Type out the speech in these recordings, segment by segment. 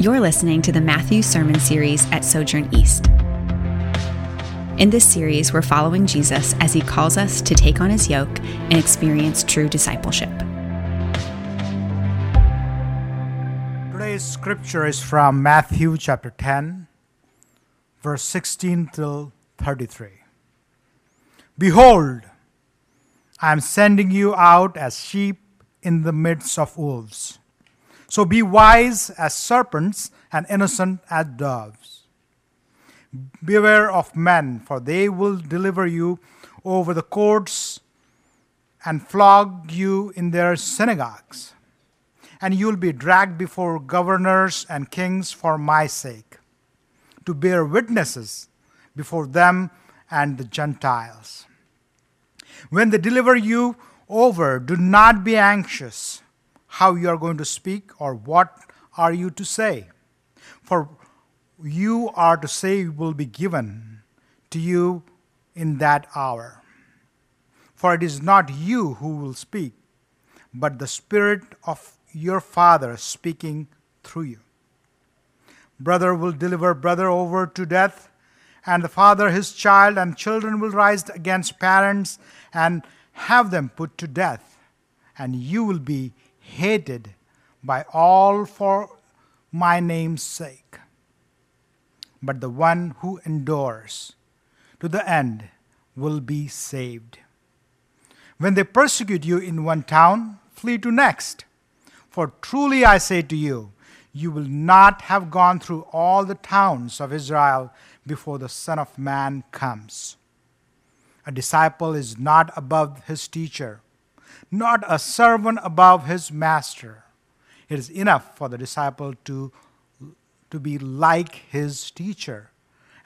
You're listening to the Matthew Sermon Series at Sojourn East. In this series, we're following Jesus as he calls us to take on his yoke and experience true discipleship. Today's scripture is from Matthew chapter 10, verse 16 till 33. Behold, I am sending you out as sheep in the midst of wolves. So be wise as serpents and innocent as doves. Beware of men, for they will deliver you over the courts and flog you in their synagogues. And you'll be dragged before governors and kings for my sake, to bear witnesses before them and the Gentiles. When they deliver you over, do not be anxious how you are going to speak or what are you to say. For you are to say will be given to you in that hour. For it is not you who will speak, but the Spirit of your Father speaking through you. Brother will deliver brother over to death, and the father his child, and children will rise against parents and have them put to death, and you will be hated by all for my name's sake. But the one who endures to the end will be saved. When they persecute you in one town, flee to next. For truly I say to you, you will not have gone through all the towns of Israel before the Son of Man comes. A disciple is not above his teacher not a servant above his master. It is enough for the disciple to, to be like his teacher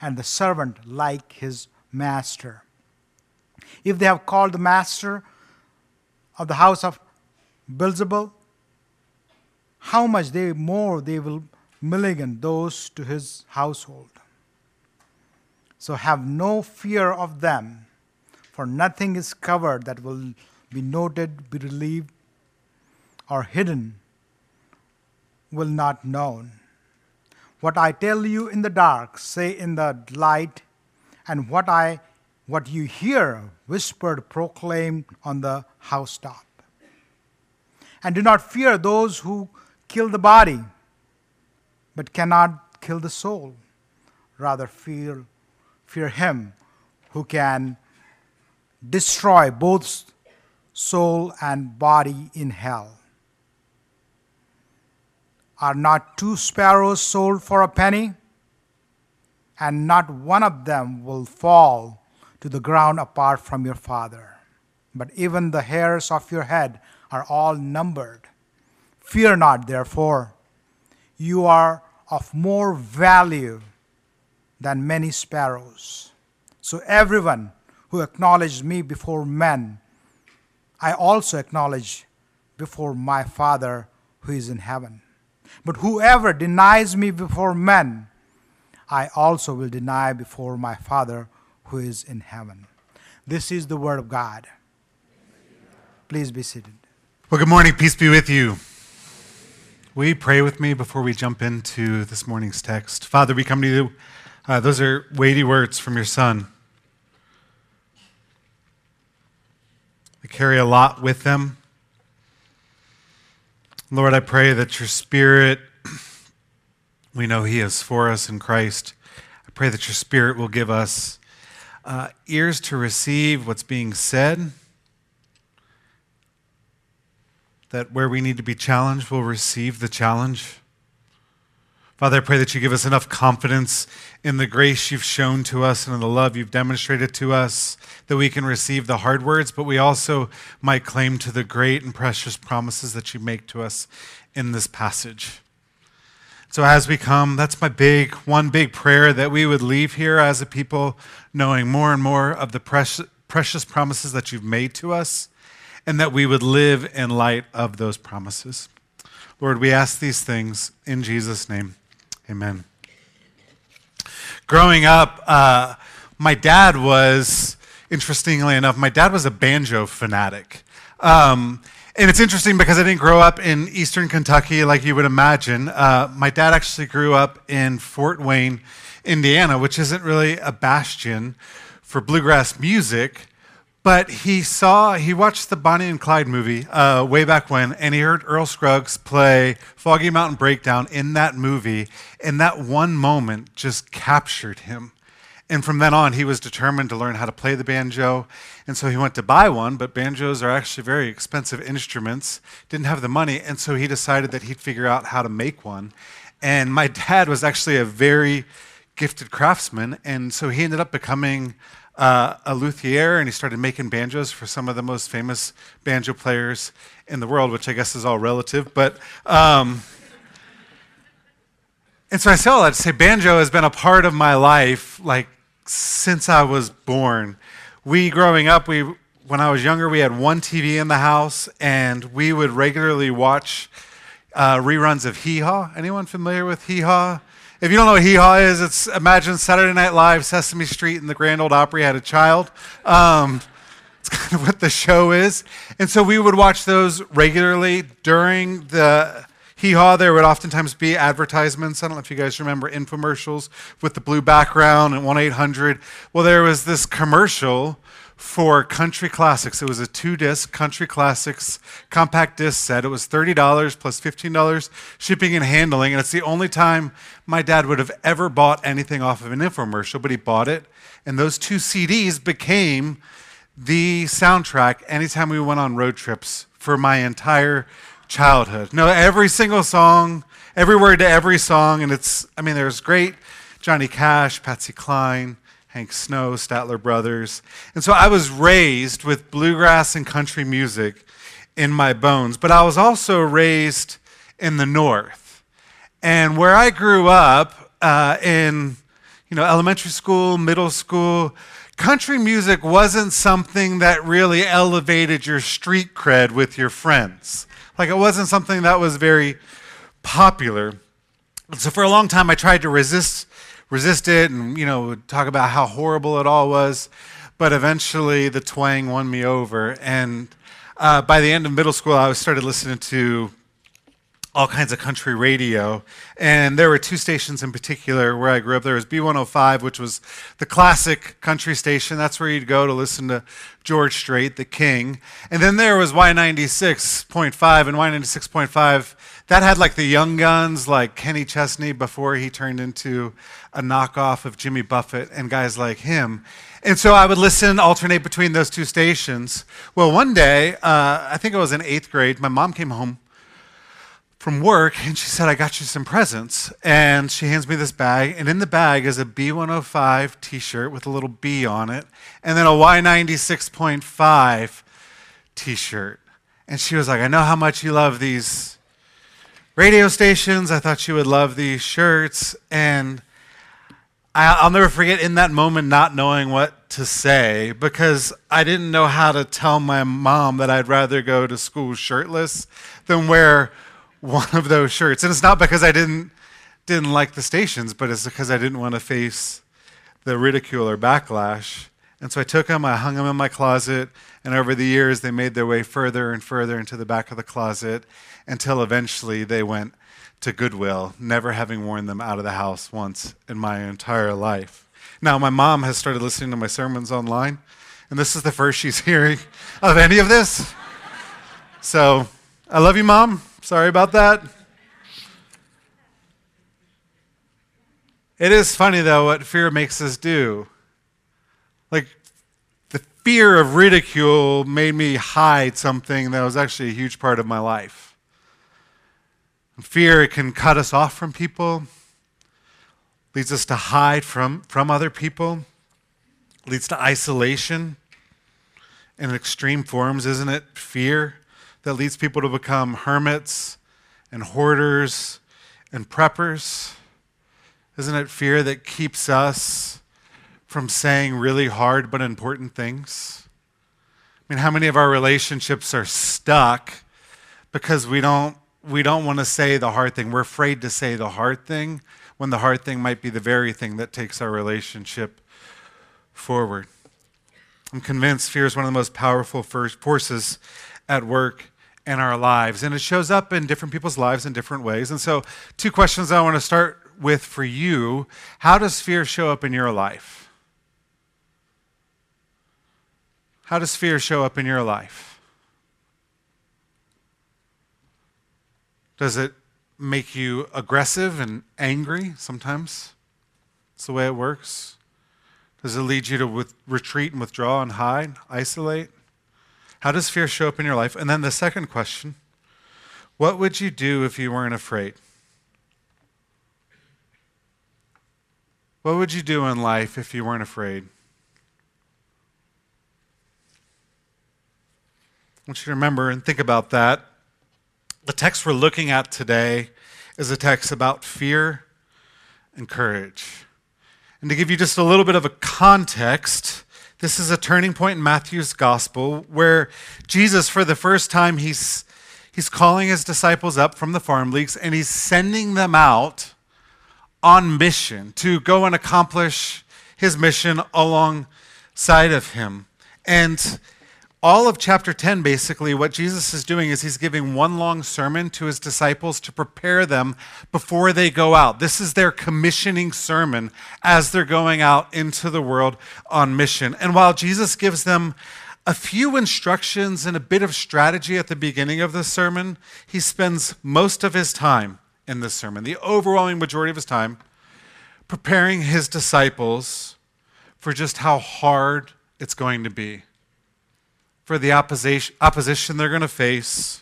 and the servant like his master. If they have called the master of the house of Beelzebul, how much they more they will milligan those to his household. So have no fear of them, for nothing is covered that will be noted, be relieved, or hidden will not known. What I tell you in the dark, say in the light, and what I what you hear whispered proclaim on the housetop. And do not fear those who kill the body, but cannot kill the soul. Rather fear fear him who can destroy both soul, and body in hell. Are not two sparrows sold for a penny? And not one of them will fall to the ground apart from your Father. But even the hairs of your head are all numbered. Fear not, therefore. You are of more value than many sparrows. So everyone who acknowledges me before men, I also acknowledge before my Father who is in heaven. But whoever denies me before men, I also will deny before my Father who is in heaven. This is the word of God. Please be seated. Well, good morning. Peace be with you. Will you pray with me before we jump into this morning's text? Father, we come to you. Uh, those are weighty words from your Son. Carry a lot with them. Lord, I pray that your Spirit, we know He is for us in Christ. I pray that your Spirit will give us uh, ears to receive what's being said, that where we need to be challenged, we'll receive the challenge. Father, I pray that you give us enough confidence in the grace you've shown to us and in the love you've demonstrated to us that we can receive the hard words, but we also might claim to the great and precious promises that you make to us in this passage. So, as we come, that's my big, one big prayer that we would leave here as a people knowing more and more of the precious, precious promises that you've made to us, and that we would live in light of those promises. Lord, we ask these things in Jesus' name. Amen. Growing up, uh, my dad was, interestingly enough, my dad was a banjo fanatic. Um, And it's interesting because I didn't grow up in eastern Kentucky like you would imagine. Uh, my dad actually grew up in Fort Wayne, Indiana, which isn't really a bastion for bluegrass music. But he saw, he watched the Bonnie and Clyde movie uh, way back when, and he heard Earl Scruggs play Foggy Mountain Breakdown in that movie. And that one moment just captured him. And from then on, he was determined to learn how to play the banjo. And so he went to buy one, but banjos are actually very expensive instruments, didn't have the money. And so he decided that he'd figure out how to make one. And my dad was actually a very gifted craftsman. And so he ended up becoming uh, a luthier and he started making banjos for some of the most famous banjo players in the world, which I guess is all relative. But. Um, and so I say all that to say banjo has been a part of my life like since I was born. We growing up, we when I was younger, we had one TV in the house, and we would regularly watch uh, reruns of Hee Haw. Anyone familiar with Hee Haw? If you don't know what Hee Haw is, it's imagine Saturday Night Live, Sesame Street, and the Grand Ole Opry had a child. Um, it's kind of what the show is. And so we would watch those regularly during the hee haw, there would oftentimes be advertisements. I don't know if you guys remember infomercials with the blue background and 1 800. Well, there was this commercial for Country Classics. It was a two disc Country Classics compact disc set. It was $30 plus $15 shipping and handling. And it's the only time my dad would have ever bought anything off of an infomercial, but he bought it. And those two CDs became the soundtrack anytime we went on road trips for my entire childhood. No, every single song, every word to every song, and it's, I mean, there's great Johnny Cash, Patsy Cline, Hank Snow, Statler Brothers. And so I was raised with bluegrass and country music in my bones, but I was also raised in the North. And where I grew up uh, in, you know, elementary school, middle school, country music wasn't something that really elevated your street cred with your friends. Like it wasn't something that was very popular. So for a long time, I tried to resist resist it and you know talk about how horrible it all was. But eventually, the twang won me over, and uh, by the end of middle school, I started listening to all kinds of country radio. And there were two stations in particular where I grew up. There was B105, which was the classic country station. That's where you'd go to listen to George Strait, the king. And then there was Y96.5, and Y96.5, that had like the young guns, like Kenny Chesney before he turned into a knockoff of Jimmy Buffett and guys like him. And so I would listen, alternate between those two stations. Well, one day, uh, I think I was in eighth grade, my mom came home from work and she said, I got you some presents. And she hands me this bag, and in the bag is a B105 t shirt with a little B on it, and then a Y96.5 t shirt. And she was like, I know how much you love these radio stations. I thought you would love these shirts. And I'll never forget in that moment not knowing what to say because I didn't know how to tell my mom that I'd rather go to school shirtless than wear one of those shirts. And it's not because I didn't didn't like the stations, but it's because I didn't want to face the ridicule or backlash. And so I took them, I hung them in my closet, and over the years they made their way further and further into the back of the closet until eventually they went to Goodwill, never having worn them out of the house once in my entire life. Now, my mom has started listening to my sermons online, and this is the first she's hearing of any of this. So I love you, Mom. Sorry about that. It is funny, though, what fear makes us do. Like, the fear of ridicule made me hide something that was actually a huge part of my life. Fear can cut us off from people, leads us to hide from, from other people, leads to isolation in extreme forms, isn't it? Fear that leads people to become hermits and hoarders and preppers? Isn't it fear that keeps us from saying really hard but important things? I mean, how many of our relationships are stuck because we don't we don't want to say the hard thing. We're afraid to say the hard thing when the hard thing might be the very thing that takes our relationship forward. I'm convinced fear is one of the most powerful forces at work in our lives, and it shows up in different people's lives in different ways. And so, two questions I want to start with for you How does fear show up in your life? How does fear show up in your life? Does it make you aggressive and angry sometimes? That's the way it works. Does it lead you to with, retreat and withdraw and hide, isolate? How does fear show up in your life? And then the second question what would you do if you weren't afraid? What would you do in life if you weren't afraid? I want you to remember and think about that. The text we're looking at today is a text about fear and courage. And to give you just a little bit of a context, this is a turning point in Matthew's gospel where Jesus, for the first time, he's, he's calling his disciples up from the farm leagues and he's sending them out on mission to go and accomplish his mission alongside of him. And all of chapter 10, basically, what Jesus is doing is he's giving one long sermon to his disciples to prepare them before they go out. This is their commissioning sermon as they're going out into the world on mission. And while Jesus gives them a few instructions and a bit of strategy at the beginning of the sermon, he spends most of his time in this sermon, the overwhelming majority of his time, preparing his disciples for just how hard it's going to be for the opposition, they're going to face,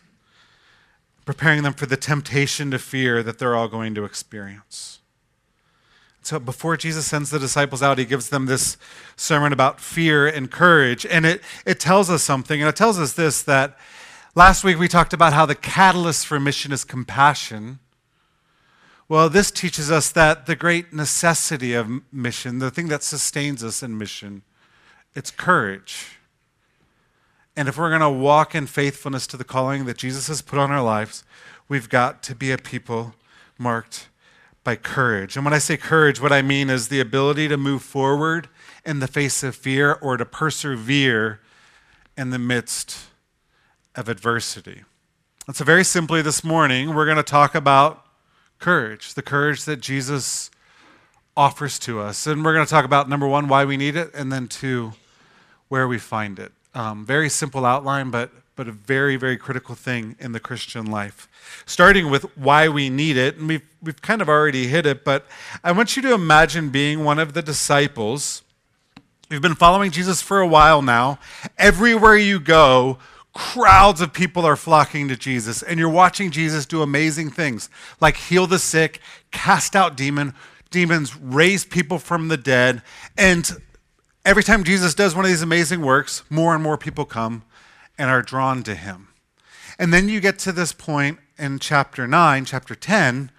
preparing them for the temptation to fear that they're all going to experience. So before Jesus sends the disciples out, he gives them this sermon about fear and courage. And it, it tells us something. And it tells us this that last week we talked about how the catalyst for mission is compassion. Well, this teaches us that the great necessity of mission, the thing that sustains us in mission, it's courage. And if we're going to walk in faithfulness to the calling that Jesus has put on our lives, we've got to be a people marked by courage. And when I say courage, what I mean is the ability to move forward in the face of fear or to persevere in the midst of adversity. And so, very simply, this morning, we're going to talk about courage, the courage that Jesus offers to us. And we're going to talk about number one, why we need it, and then two, where we find it. Um, very simple outline, but, but a very, very critical thing in the Christian life. Starting with why we need it, and we've, we've kind of already hit it, but I want you to imagine being one of the disciples. You've been following Jesus for a while now. Everywhere you go, crowds of people are flocking to Jesus, and you're watching Jesus do amazing things like heal the sick, cast out demon, demons, raise people from the dead, and Every time Jesus does one of these amazing works, more and more people come and are drawn to him. And then you get to this point in chapter 9, chapter 10,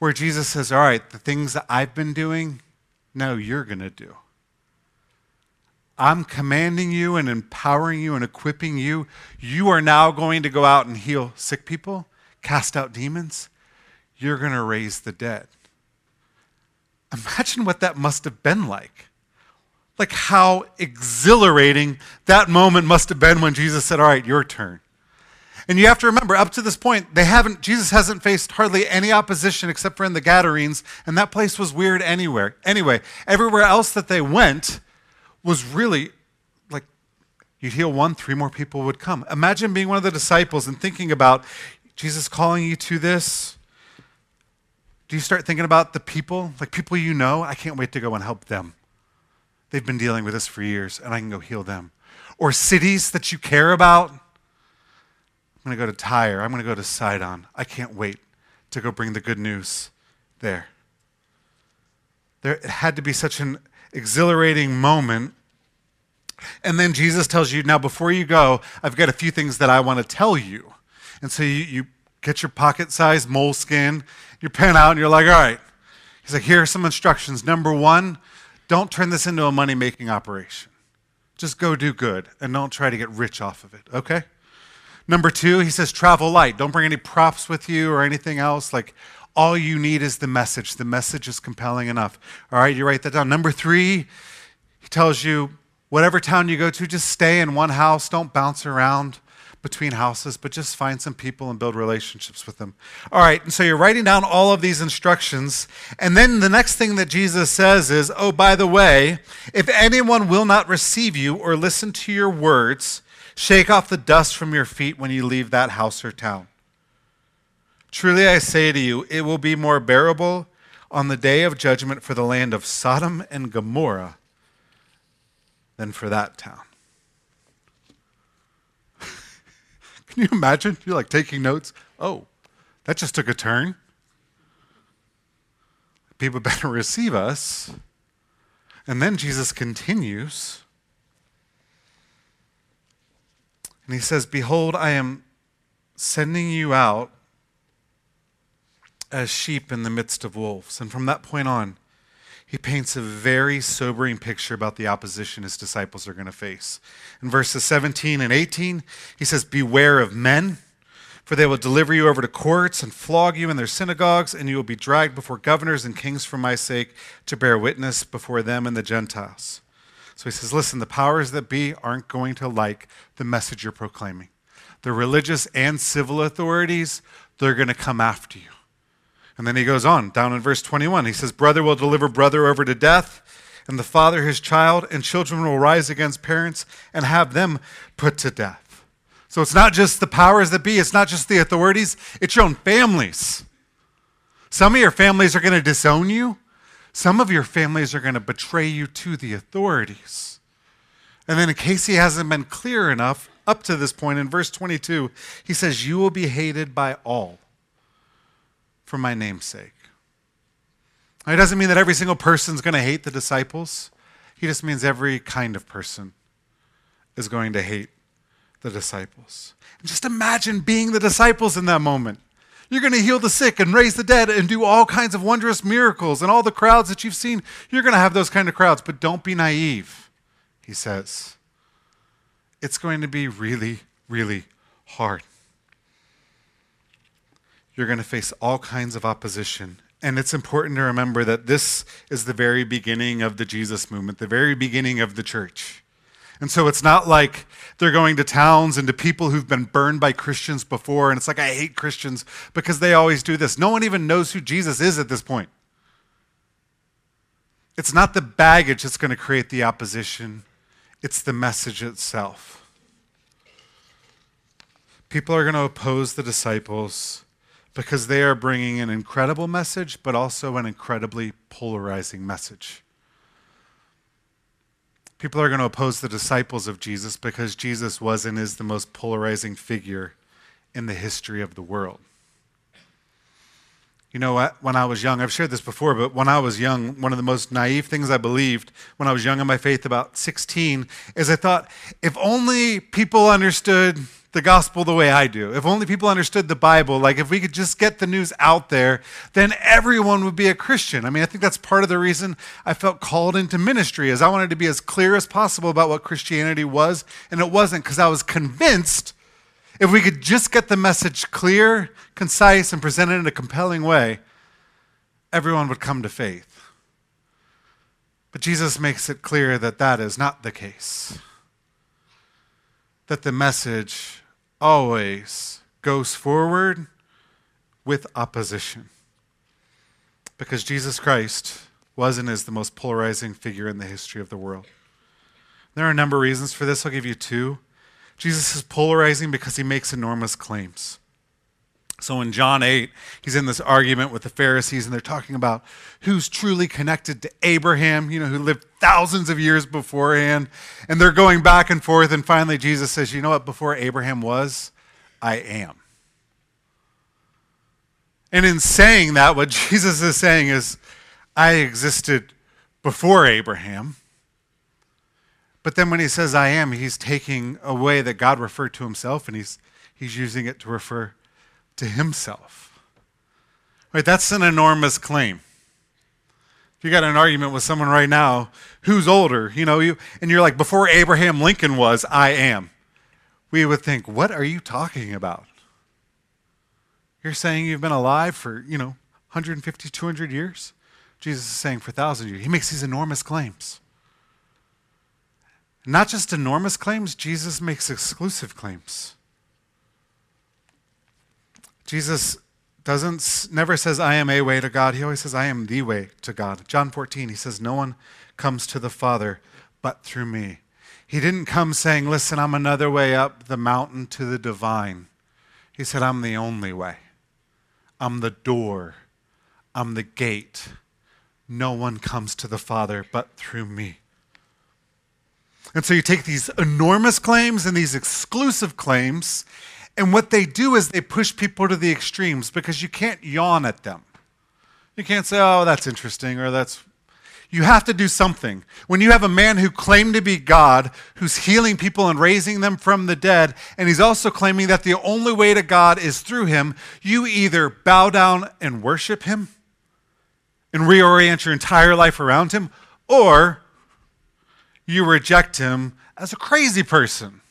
where Jesus says, All right, the things that I've been doing, now you're going to do. I'm commanding you and empowering you and equipping you. You are now going to go out and heal sick people, cast out demons. You're going to raise the dead. Imagine what that must have been like like how exhilarating that moment must have been when Jesus said, All right, your turn. And you have to remember, up to this point, they haven't, Jesus hasn't faced hardly any opposition except for in the Gadarenes, and that place was weird anywhere. Anyway, everywhere else that they went was really like you'd heal one, three more people would come. Imagine being one of the disciples and thinking about Jesus calling you to this. Do you start thinking about the people, like people you know? I can't wait to go and help them. They've been dealing with this for years, and I can go heal them. Or cities that you care about. I'm going to go to Tyre. I'm going to go to Sidon. I can't wait to go bring the good news there. There had to be such an exhilarating moment. And then Jesus tells you, now before you go, I've got a few things that I want to tell you. And so you, you get your pocket sized moleskin, your pen out, and you're like, all right. He's like, here are some instructions. Number one, don't turn this into a money making operation. Just go do good and don't try to get rich off of it, okay? Number two, he says travel light. Don't bring any props with you or anything else. Like, all you need is the message. The message is compelling enough. All right, you write that down. Number three, he tells you whatever town you go to, just stay in one house. Don't bounce around. Between houses, but just find some people and build relationships with them. All right, and so you're writing down all of these instructions. And then the next thing that Jesus says is, Oh, by the way, if anyone will not receive you or listen to your words, shake off the dust from your feet when you leave that house or town. Truly I say to you, it will be more bearable on the day of judgment for the land of Sodom and Gomorrah than for that town. Can you imagine? You're like taking notes. Oh, that just took a turn. People better receive us. And then Jesus continues. And he says, Behold, I am sending you out as sheep in the midst of wolves. And from that point on, he paints a very sobering picture about the opposition his disciples are going to face. In verses 17 and 18, he says, Beware of men, for they will deliver you over to courts and flog you in their synagogues, and you will be dragged before governors and kings for my sake to bear witness before them and the Gentiles. So he says, Listen, the powers that be aren't going to like the message you're proclaiming. The religious and civil authorities, they're going to come after you. And then he goes on down in verse 21. He says, Brother will deliver brother over to death, and the father his child, and children will rise against parents and have them put to death. So it's not just the powers that be, it's not just the authorities, it's your own families. Some of your families are going to disown you, some of your families are going to betray you to the authorities. And then, in case he hasn't been clear enough, up to this point in verse 22, he says, You will be hated by all for my name's sake. It doesn't mean that every single person's going to hate the disciples. He just means every kind of person is going to hate the disciples. And just imagine being the disciples in that moment. You're going to heal the sick and raise the dead and do all kinds of wondrous miracles. And all the crowds that you've seen, you're going to have those kind of crowds. But don't be naive, he says. It's going to be really, really hard you're going to face all kinds of opposition. And it's important to remember that this is the very beginning of the Jesus movement, the very beginning of the church. And so it's not like they're going to towns and to people who've been burned by Christians before, and it's like, I hate Christians because they always do this. No one even knows who Jesus is at this point. It's not the baggage that's going to create the opposition, it's the message itself. People are going to oppose the disciples because they are bringing an incredible message, but also an incredibly polarizing message. People are going to oppose the disciples of Jesus because Jesus was and is the most polarizing figure in the history of the world. You know what? When I was young, I've shared this before, but when I was young, one of the most naive things I believed when I was young in my faith, about 16, is I thought if only people understood the gospel the way I do. If only people understood the Bible, like if we could just get the news out there, then everyone would be a Christian. I mean, I think that's part of the reason I felt called into ministry is I wanted to be as clear as possible about what Christianity was, and it wasn't because I was convinced if we could just get the message clear, concise, and presented in a compelling way, everyone would come to faith. But Jesus makes it clear that that is not the case. That the message always goes forward with opposition. Because Jesus Christ was and is the most polarizing figure in the history of the world. There are a number of reasons for this. I'll give you two. Jesus is polarizing because he makes enormous claims. So in John 8, he's in this argument with the Pharisees, and they're talking about who's truly connected to Abraham, you know, who lived thousands of years beforehand. And they're going back and forth, and finally Jesus says, You know what? Before Abraham was, I am. And in saying that, what Jesus is saying is, I existed before Abraham. But then when he says I am, he's taking a way that God referred to himself and he's, he's using it to refer to himself. Right, that's an enormous claim. If you got an argument with someone right now, who's older, you know, you and you're like, before Abraham Lincoln was, I am. We would think, what are you talking about? You're saying you've been alive for, you know, 150, 200 years? Jesus is saying for thousands of years. He makes these enormous claims. Not just enormous claims, Jesus makes exclusive claims. Jesus doesn't never says I am a way to God. He always says I am the way to God. John 14, he says no one comes to the Father but through me. He didn't come saying, "Listen, I'm another way up the mountain to the divine." He said, "I'm the only way. I'm the door. I'm the gate. No one comes to the Father but through me." And so you take these enormous claims and these exclusive claims, and what they do is they push people to the extremes because you can't yawn at them. You can't say, oh, that's interesting, or that's. You have to do something. When you have a man who claimed to be God, who's healing people and raising them from the dead, and he's also claiming that the only way to God is through him, you either bow down and worship him and reorient your entire life around him, or you reject him as a crazy person.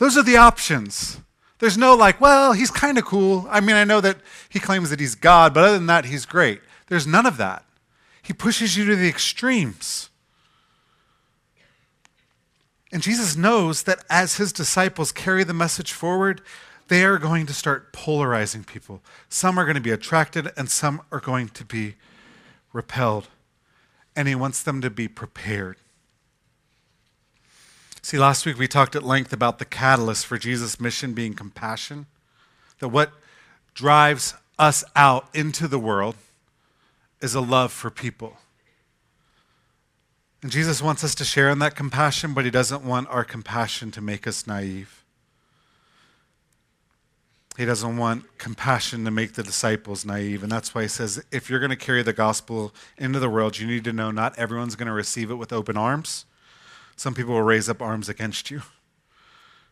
Those are the options. There's no like, well, he's kind of cool. I mean, I know that he claims that he's God, but other than that, he's great. There's none of that. He pushes you to the extremes. And Jesus knows that as his disciples carry the message forward, they are going to start polarizing people. Some are going to be attracted, and some are going to be repelled and he wants them to be prepared. See, last week we talked at length about the catalyst for Jesus' mission being compassion, that what drives us out into the world is a love for people. And Jesus wants us to share in that compassion, but he doesn't want our compassion to make us naive. He doesn't want compassion to make the disciples naive. And that's why he says if you're going to carry the gospel into the world, you need to know not everyone's going to receive it with open arms. Some people will raise up arms against you.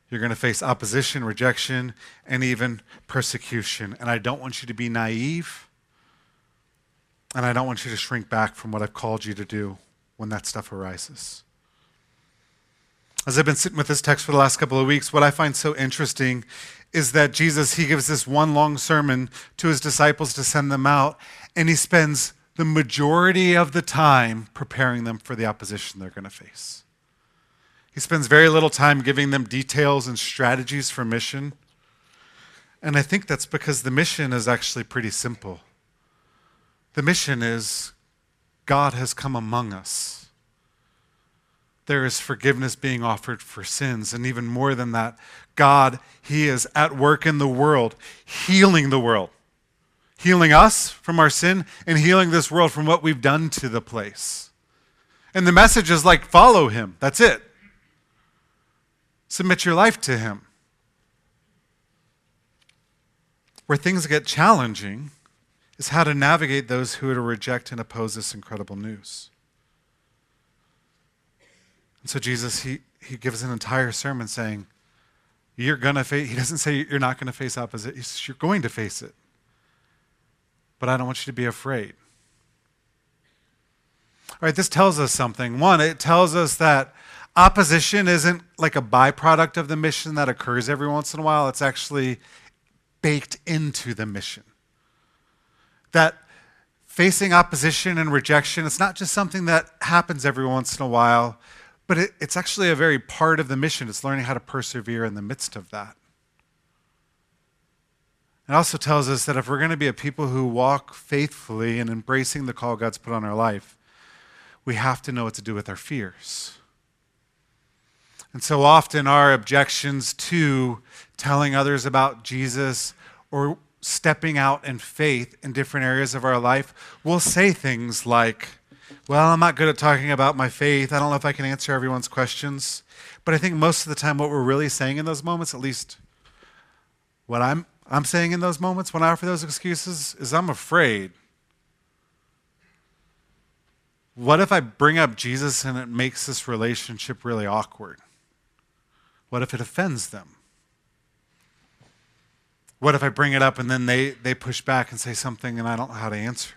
You're going to face opposition, rejection, and even persecution. And I don't want you to be naive. And I don't want you to shrink back from what I've called you to do when that stuff arises. As I've been sitting with this text for the last couple of weeks, what I find so interesting is that Jesus, he gives this one long sermon to his disciples to send them out, and he spends the majority of the time preparing them for the opposition they're going to face. He spends very little time giving them details and strategies for mission. And I think that's because the mission is actually pretty simple. The mission is God has come among us there is forgiveness being offered for sins. And even more than that, God, He is at work in the world, healing the world, healing us from our sin, and healing this world from what we've done to the place. And the message is like, follow Him. That's it. Submit your life to Him. Where things get challenging is how to navigate those who would reject and oppose this incredible news. And so Jesus, he, he gives an entire sermon saying, You're going to face, he doesn't say you're not going to face opposition, he says, You're going to face it. But I don't want you to be afraid. All right, this tells us something. One, it tells us that opposition isn't like a byproduct of the mission that occurs every once in a while, it's actually baked into the mission. That facing opposition and rejection, it's not just something that happens every once in a while, but it, it's actually a very part of the mission. It's learning how to persevere in the midst of that. It also tells us that if we're going to be a people who walk faithfully and embracing the call God's put on our life, we have to know what to do with our fears. And so often, our objections to telling others about Jesus or stepping out in faith in different areas of our life will say things like, well, I'm not good at talking about my faith. I don't know if I can answer everyone's questions. But I think most of the time, what we're really saying in those moments, at least what I'm, I'm saying in those moments when I offer those excuses, is I'm afraid. What if I bring up Jesus and it makes this relationship really awkward? What if it offends them? What if I bring it up and then they, they push back and say something and I don't know how to answer?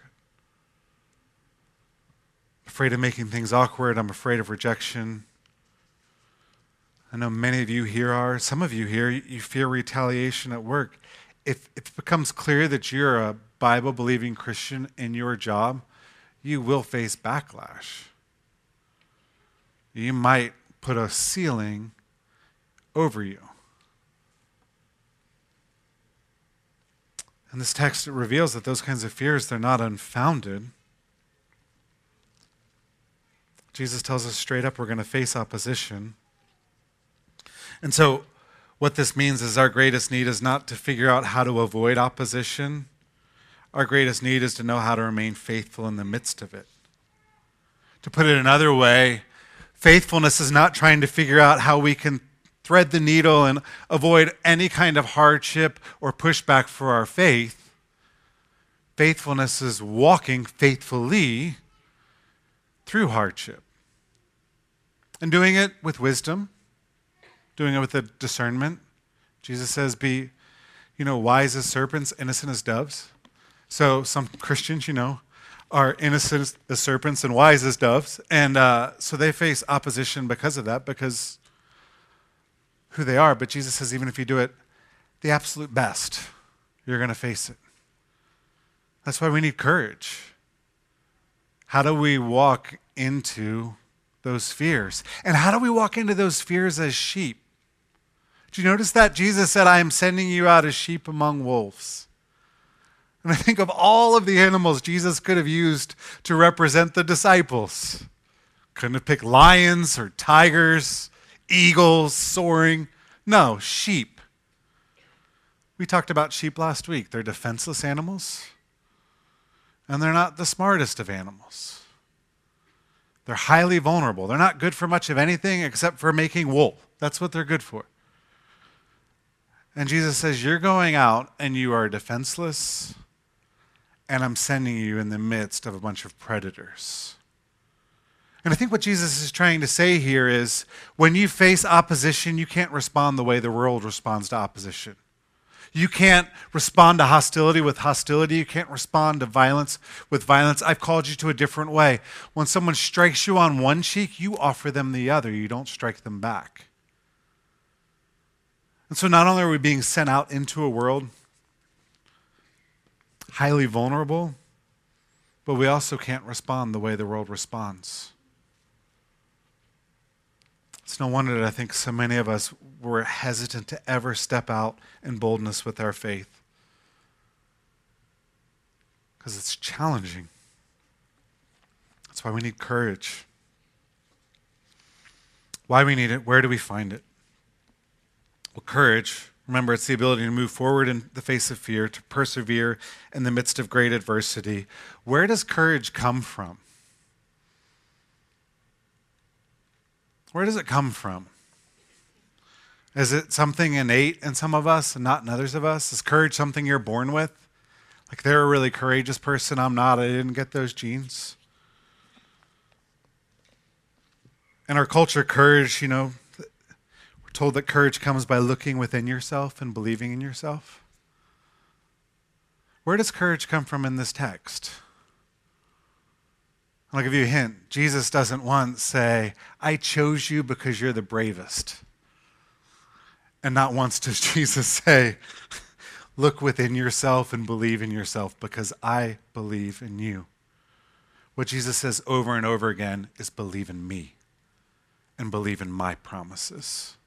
afraid of making things awkward. I'm afraid of rejection. I know many of you here are. Some of you here, you fear retaliation at work. If, if it becomes clear that you're a Bible believing Christian in your job, you will face backlash. You might put a ceiling over you. And this text reveals that those kinds of fears, they're not unfounded. Jesus tells us straight up we're going to face opposition. And so, what this means is our greatest need is not to figure out how to avoid opposition. Our greatest need is to know how to remain faithful in the midst of it. To put it another way, faithfulness is not trying to figure out how we can thread the needle and avoid any kind of hardship or pushback for our faith. Faithfulness is walking faithfully through hardship and doing it with wisdom, doing it with a discernment. Jesus says, Be, you know, wise as serpents, innocent as doves. So some Christians, you know, are innocent as serpents and wise as doves. And uh, so they face opposition because of that, because who they are. But Jesus says, even if you do it the absolute best, you're going to face it. That's why we need courage. How do we walk into those fears? And how do we walk into those fears as sheep? Do you notice that? Jesus said, I am sending you out as sheep among wolves. And I think of all of the animals Jesus could have used to represent the disciples. Couldn't have picked lions or tigers, eagles soaring. No, sheep. We talked about sheep last week. They're defenseless animals, and they're not the smartest of animals. They're highly vulnerable. They're not good for much of anything except for making wool. That's what they're good for. And Jesus says, You're going out and you are defenseless and I'm sending you in the midst of a bunch of predators. And I think what Jesus is trying to say here is when you face opposition, you can't respond the way the world responds to opposition. You can't respond to hostility with hostility. You can't respond to violence with violence. I've called you to a different way. When someone strikes you on one cheek, you offer them the other. You don't strike them back. And so not only are we being sent out into a world highly vulnerable, but we also can't respond the way the world responds. It's no wonder that I think so many of us were hesitant to ever step out in boldness with our faith. Because it's challenging. That's why we need courage. Why we need it, where do we find it? Well, courage Remember, it's the ability to move forward in the face of fear, to persevere in the midst of great adversity. Where does courage come from? Where does it come from? Is it something innate in some of us and not in others of us? Is courage something you're born with? Like they're a really courageous person, I'm not, I didn't get those genes. In our culture, courage, you know, we're told that courage comes by looking within yourself and believing in yourself. Where does courage come from in this text? I'll give you a hint. Jesus doesn't once say, I chose you because you're the bravest. And not once does Jesus say, Look within yourself and believe in yourself because I believe in you. What Jesus says over and over again is believe in me and believe in my promises.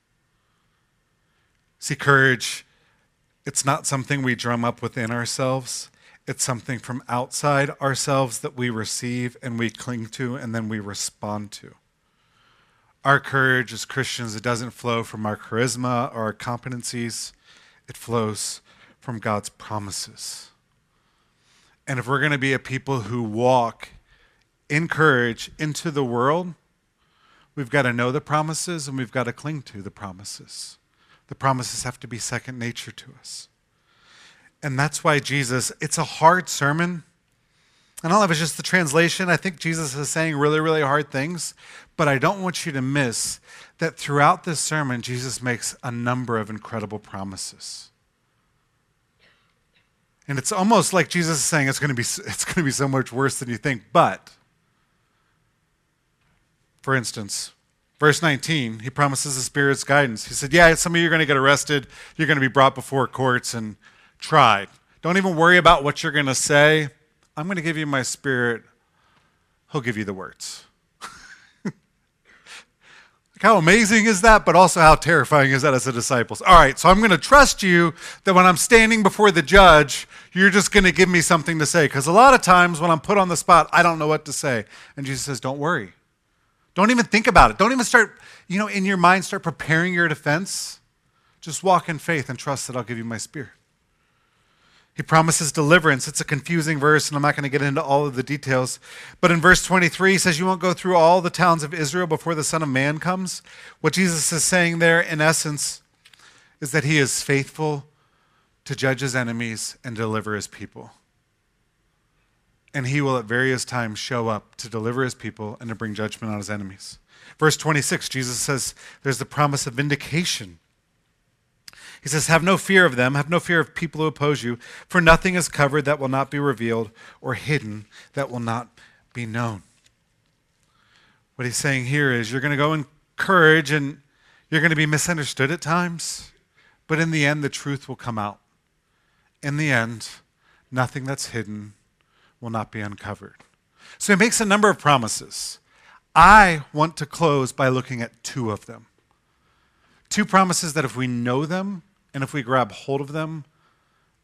See, courage, it's not something we drum up within ourselves. It's something from outside ourselves that we receive and we cling to and then we respond to. Our courage as Christians, it doesn't flow from our charisma or our competencies, it flows from God's promises. And if we're going to be a people who walk in courage into the world, we've got to know the promises and we've got to cling to the promises. The promises have to be second nature to us. And that's why Jesus, it's a hard sermon. Don't know if it's just the translation. I think Jesus is saying really, really hard things. But I don't want you to miss that throughout this sermon, Jesus makes a number of incredible promises. And it's almost like Jesus is saying it's going to be, it's going to be so much worse than you think. But, for instance, Verse 19, he promises the Spirit's guidance. He said, Yeah, some of you are going to get arrested. You're going to be brought before courts and tried. Don't even worry about what you're going to say. I'm going to give you my Spirit. He'll give you the words. like, how amazing is that? But also, how terrifying is that as a disciple? All right, so I'm going to trust you that when I'm standing before the judge, you're just going to give me something to say. Because a lot of times when I'm put on the spot, I don't know what to say. And Jesus says, Don't worry. Don't even think about it. Don't even start, you know, in your mind, start preparing your defense. Just walk in faith and trust that I'll give you my spirit. He promises deliverance. It's a confusing verse, and I'm not going to get into all of the details. But in verse 23, he says, You won't go through all the towns of Israel before the Son of Man comes. What Jesus is saying there, in essence, is that he is faithful to judge his enemies and deliver his people. And he will at various times show up to deliver his people and to bring judgment on his enemies. Verse 26, Jesus says, There's the promise of vindication. He says, Have no fear of them, have no fear of people who oppose you, for nothing is covered that will not be revealed, or hidden that will not be known. What he's saying here is you're going to go in courage and you're going to be misunderstood at times, but in the end, the truth will come out. In the end, nothing that's hidden will not be uncovered. So he makes a number of promises. I want to close by looking at two of them. Two promises that if we know them, and if we grab hold of them,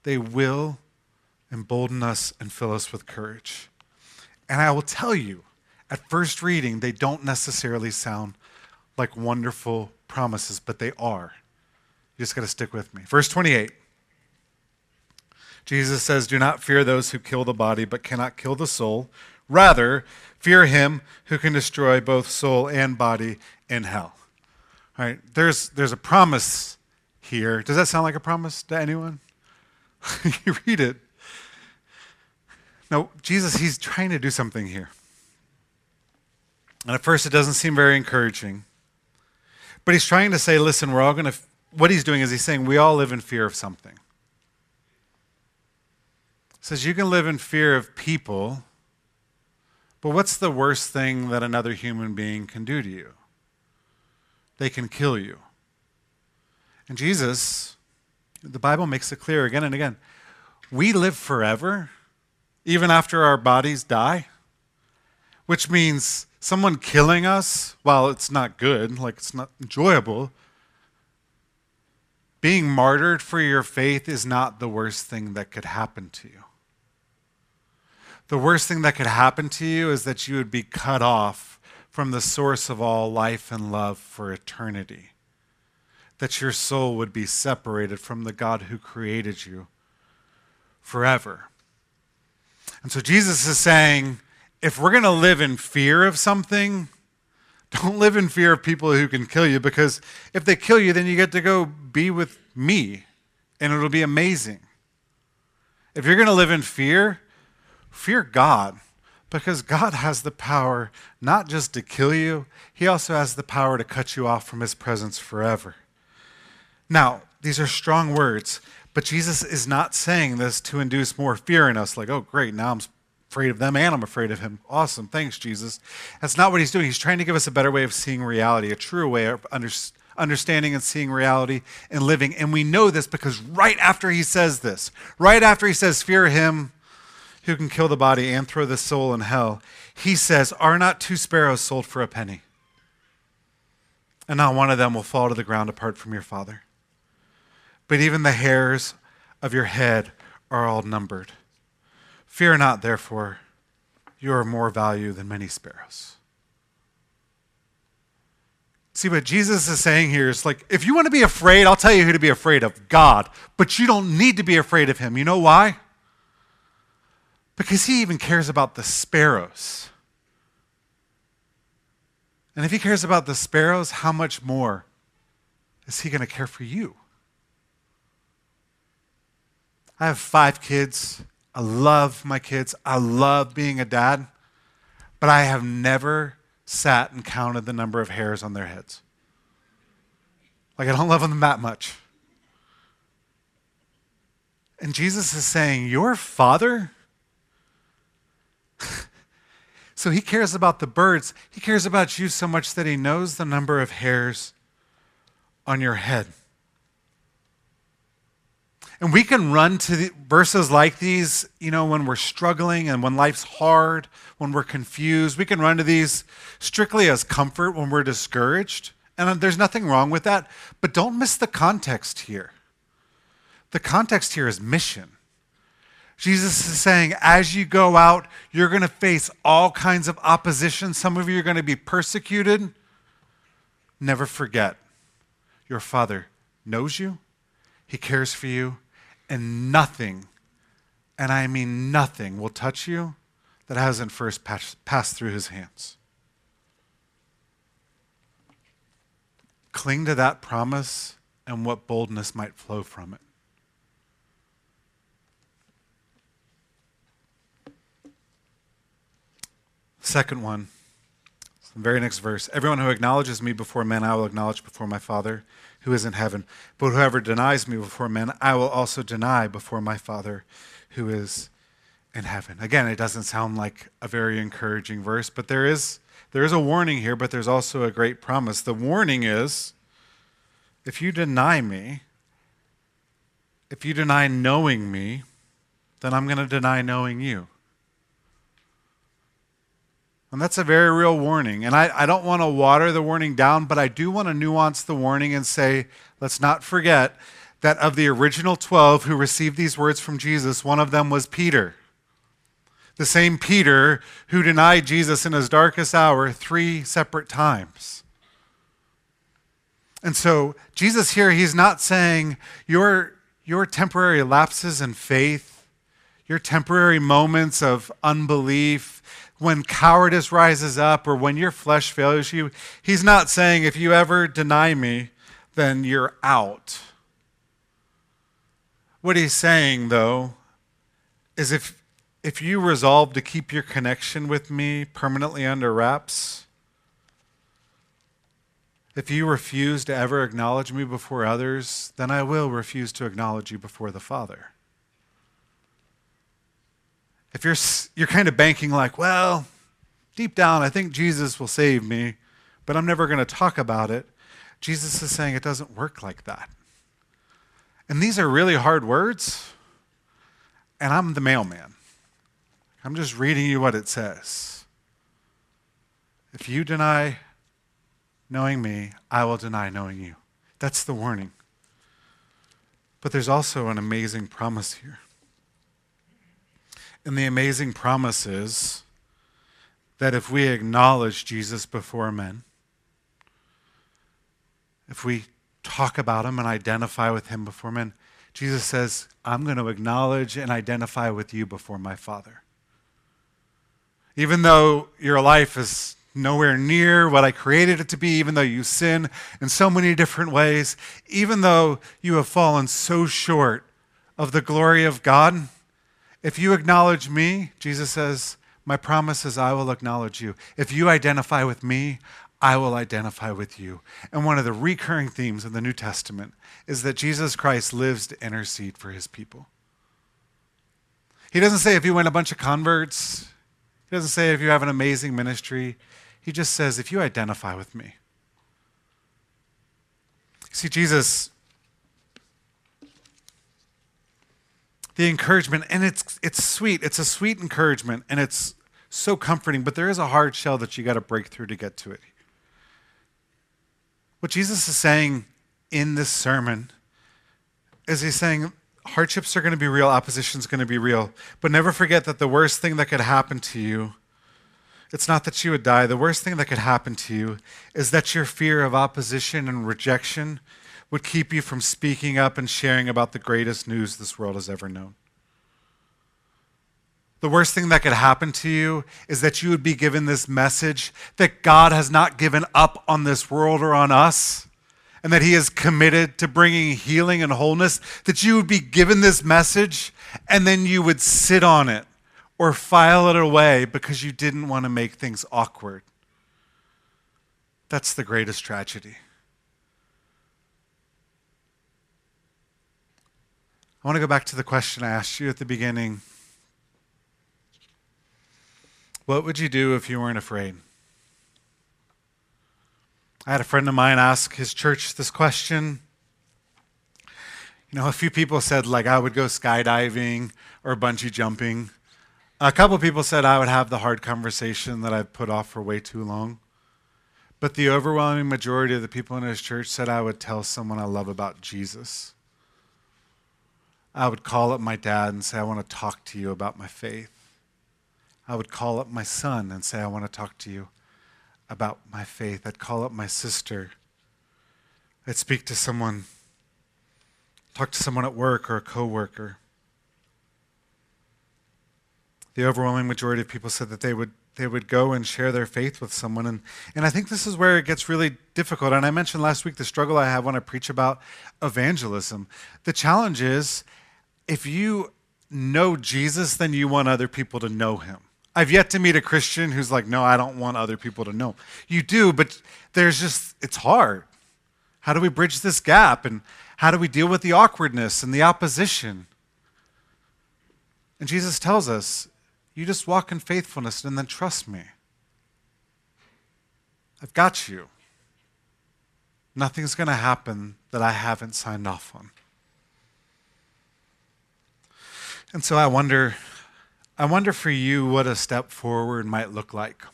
they will embolden us and fill us with courage. And I will tell you, at first reading, they don't necessarily sound like wonderful promises, but they are. You just got to stick with me. Verse 28. Jesus says, Do not fear those who kill the body, but cannot kill the soul. Rather, fear him who can destroy both soul and body in hell. All right, there's, there's a promise here. Does that sound like a promise to anyone? you read it. No, Jesus, he's trying to do something here. And at first, it doesn't seem very encouraging. But he's trying to say, listen, we're all going to. What he's doing is he's saying we all live in fear of something. He says you can live in fear of people, but what's the worst thing that another human being can do to you? They can kill you. And Jesus, the Bible makes it clear again and again we live forever, even after our bodies die, which means someone killing us, while it's not good, like it's not enjoyable, being martyred for your faith is not the worst thing that could happen to you. The worst thing that could happen to you is that you would be cut off from the source of all life and love for eternity that your soul would be separated from the God who created you forever. And so Jesus is saying if we're going to live in fear of something, don't live in fear of people who can kill you because if they kill you, then you get to go be with me and it'll be amazing. If you're going to live in fear, fear God because God has the power not just to kill you, He also has the power to cut you off from His presence forever. Now, these are strong words, but Jesus is not saying this to induce more fear in us, like, oh, great, now I'm afraid of them and I'm afraid of him. Awesome, thanks, Jesus. That's not what he's doing. He's trying to give us a better way of seeing reality, a true way of understanding and seeing reality and living. And we know this because right after he says this, right after he says, fear him who can kill the body and throw the soul in hell, he says, Are not two sparrows sold for a penny? And not one of them will fall to the ground apart from your Father but even the hairs of your head are all numbered. Fear not, therefore, you are more value than many sparrows. See, what Jesus is saying here is like, if you want to be afraid, I'll tell you who to be afraid of God, but you don't need to be afraid of him. You know why? Because he even cares about the sparrows. And if he cares about the sparrows, how much more is he going to care for you? I have five kids. I love my kids. I love being a dad. But I have never sat and counted the number of hairs on their heads. Like, I don't love them that much. And Jesus is saying, Your father? so he cares about the birds. He cares about you so much that he knows the number of hairs on your head. And we can run to verses like these, you know, when we're struggling and when life's hard, when we're confused. We can run to these strictly as comfort when we're discouraged. And uh, there's nothing wrong with that, but don't miss the context here. The context here is mission. Jesus is saying, as you go out, you're going to face all kinds of opposition. Some of you are going to be persecuted. Never forget, your Father knows you, He cares for you, and nothing, and I mean nothing, will touch you that hasn't first passed through His hands. Cling to that promise and what boldness might flow from it. Second one, the very next verse. Everyone who acknowledges me before men, I will acknowledge before my Father who is in heaven. But whoever denies me before men, I will also deny before my Father who is in heaven. Again, it doesn't sound like a very encouraging verse, but there is there is a warning here, but there's also a great promise. The warning is if you deny me, if you deny knowing me, then I'm going to deny knowing you. And that's a very real warning. And I, I don't want to water the warning down, but I do want to nuance the warning and say, let's not forget that of the original 12 who received these words from Jesus, one of them was Peter. The same Peter who denied Jesus in his darkest hour three separate times. And so, Jesus here, he's not saying your, your temporary lapses in faith, your temporary moments of unbelief, when cowardice rises up or when your flesh fails you, he's not saying, if you ever deny me, then you're out. What he's saying, though, is if, if you resolve to keep your connection with me permanently under wraps, if you refuse to ever acknowledge me before others, then I will refuse to acknowledge you before the Father if you're, you're kind of banking like, well, deep down, I think Jesus will save me, but I'm never going to talk about it, Jesus is saying it doesn't work like that. And these are really hard words, and I'm the mailman. I'm just reading you what it says. If you deny knowing me, I will deny knowing you. That's the warning. But there's also an amazing promise here. And the amazing promise is that if we acknowledge Jesus before men, if we talk about him and identify with him before men, Jesus says, I'm going to acknowledge and identify with you before my Father. Even though your life is nowhere near what I created it to be, even though you sin in so many different ways, even though you have fallen so short of the glory of God, if you acknowledge me, Jesus says, my promise is I will acknowledge you. If you identify with me, I will identify with you. And one of the recurring themes in the New Testament is that Jesus Christ lives to intercede for his people. He doesn't say if you win a bunch of converts, he doesn't say if you have an amazing ministry. He just says if you identify with me. See, Jesus the encouragement, and it's, it's sweet. It's a sweet encouragement, and it's so comforting, but there is a hard shell that you got to break through to get to it. What Jesus is saying in this sermon is he's saying hardships are going to be real, opposition is going to be real, but never forget that the worst thing that could happen to you it's not that you would die. The worst thing that could happen to you is that your fear of opposition and rejection would keep you from speaking up and sharing about the greatest news this world has ever known. The worst thing that could happen to you is that you would be given this message that God has not given up on this world or on us, and that He is committed to bringing healing and wholeness. That you would be given this message, and then you would sit on it or file it away because you didn't want to make things awkward. That's the greatest tragedy. I want to go back to the question I asked you at the beginning. What would you do if you weren't afraid? I had a friend of mine ask his church this question. You know, a few people said, like, I would go skydiving or bungee jumping. A couple people said I would have the hard conversation that I've put off for way too long. But the overwhelming majority of the people in his church said I would tell someone I love about Jesus. I would call up my dad and say, I want to talk to you about my faith. I would call up my son and say, I want to talk to you about my faith. I'd call up my sister. I'd speak to someone, talk to someone at work or a coworker. The overwhelming majority of people said that they would they would go and share their faith with someone. And, and I think this is where it gets really difficult. And I mentioned last week the struggle I have when I preach about evangelism. The challenge is if you know Jesus, then you want other people to know him. I've yet to meet a Christian who's like, no, I don't want other people to know. You do, but there's just, it's hard. How do we bridge this gap? And how do we deal with the awkwardness and the opposition? And Jesus tells us, you just walk in faithfulness and then trust me. I've got you. Nothing's going to happen that I haven't signed off on. And so I wonder I wonder for you what a step forward might look like.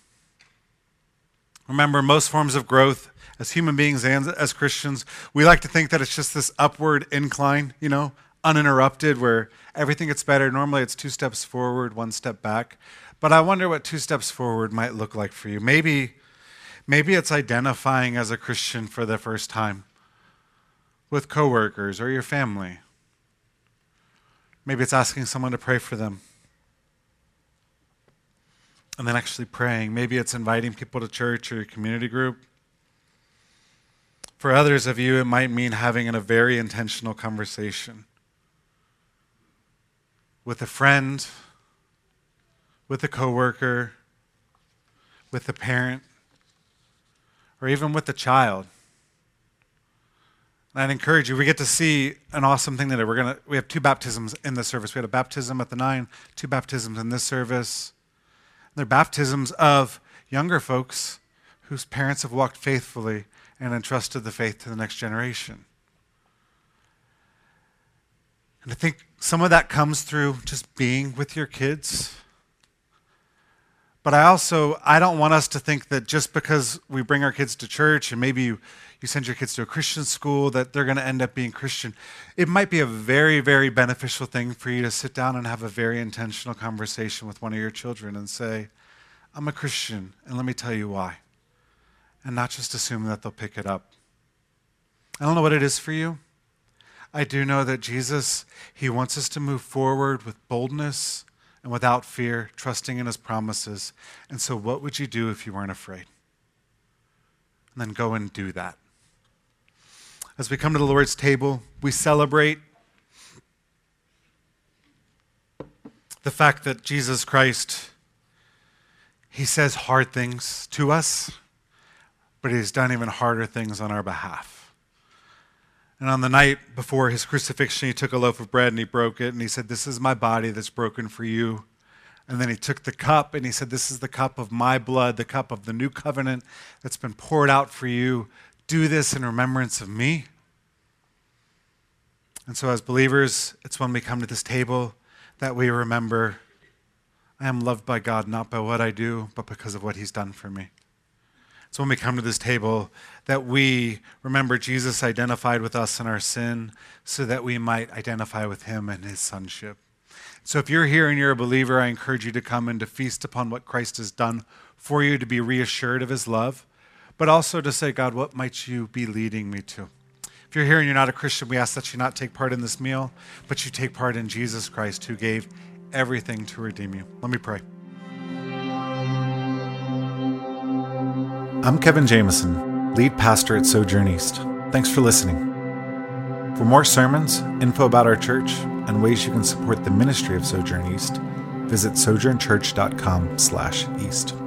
Remember, most forms of growth as human beings and as Christians, we like to think that it's just this upward incline, you know, uninterrupted, where everything gets better. Normally it's two steps forward, one step back. But I wonder what two steps forward might look like for you. Maybe, maybe it's identifying as a Christian for the first time with coworkers or your family. Maybe it's asking someone to pray for them and then actually praying. Maybe it's inviting people to church or your community group. For others of you, it might mean having a very intentional conversation with a friend, with a coworker, with a parent, or even with a child. And I'd encourage you, we get to see an awesome thing today. We're gonna we have two baptisms in the service. We had a baptism at the nine, two baptisms in this service. They're baptisms of younger folks whose parents have walked faithfully and entrusted the faith to the next generation. And I think some of that comes through just being with your kids. But I also I don't want us to think that just because we bring our kids to church and maybe you, you send your kids to a Christian school that they're going to end up being Christian. It might be a very, very beneficial thing for you to sit down and have a very intentional conversation with one of your children and say, I'm a Christian, and let me tell you why. And not just assume that they'll pick it up. I don't know what it is for you. I do know that Jesus, He wants us to move forward with boldness and without fear, trusting in His promises. And so, what would you do if you weren't afraid? And then go and do that. As we come to the Lord's table, we celebrate the fact that Jesus Christ, he says hard things to us, but he's done even harder things on our behalf. And on the night before his crucifixion, he took a loaf of bread and he broke it and he said, This is my body that's broken for you. And then he took the cup and he said, This is the cup of my blood, the cup of the new covenant that's been poured out for you. Do this in remembrance of me. And so, as believers, it's when we come to this table that we remember I am loved by God not by what I do, but because of what He's done for me. It's when we come to this table that we remember Jesus identified with us in our sin so that we might identify with Him and His sonship. So, if you're here and you're a believer, I encourage you to come and to feast upon what Christ has done for you, to be reassured of His love but also to say, God, what might you be leading me to? If you're here and you're not a Christian, we ask that you not take part in this meal, but you take part in Jesus Christ who gave everything to redeem you. Let me pray. I'm Kevin Jamison, lead pastor at Sojourn East. Thanks for listening. For more sermons, info about our church, and ways you can support the ministry of Sojourn East, visit sojournchurch.com/east.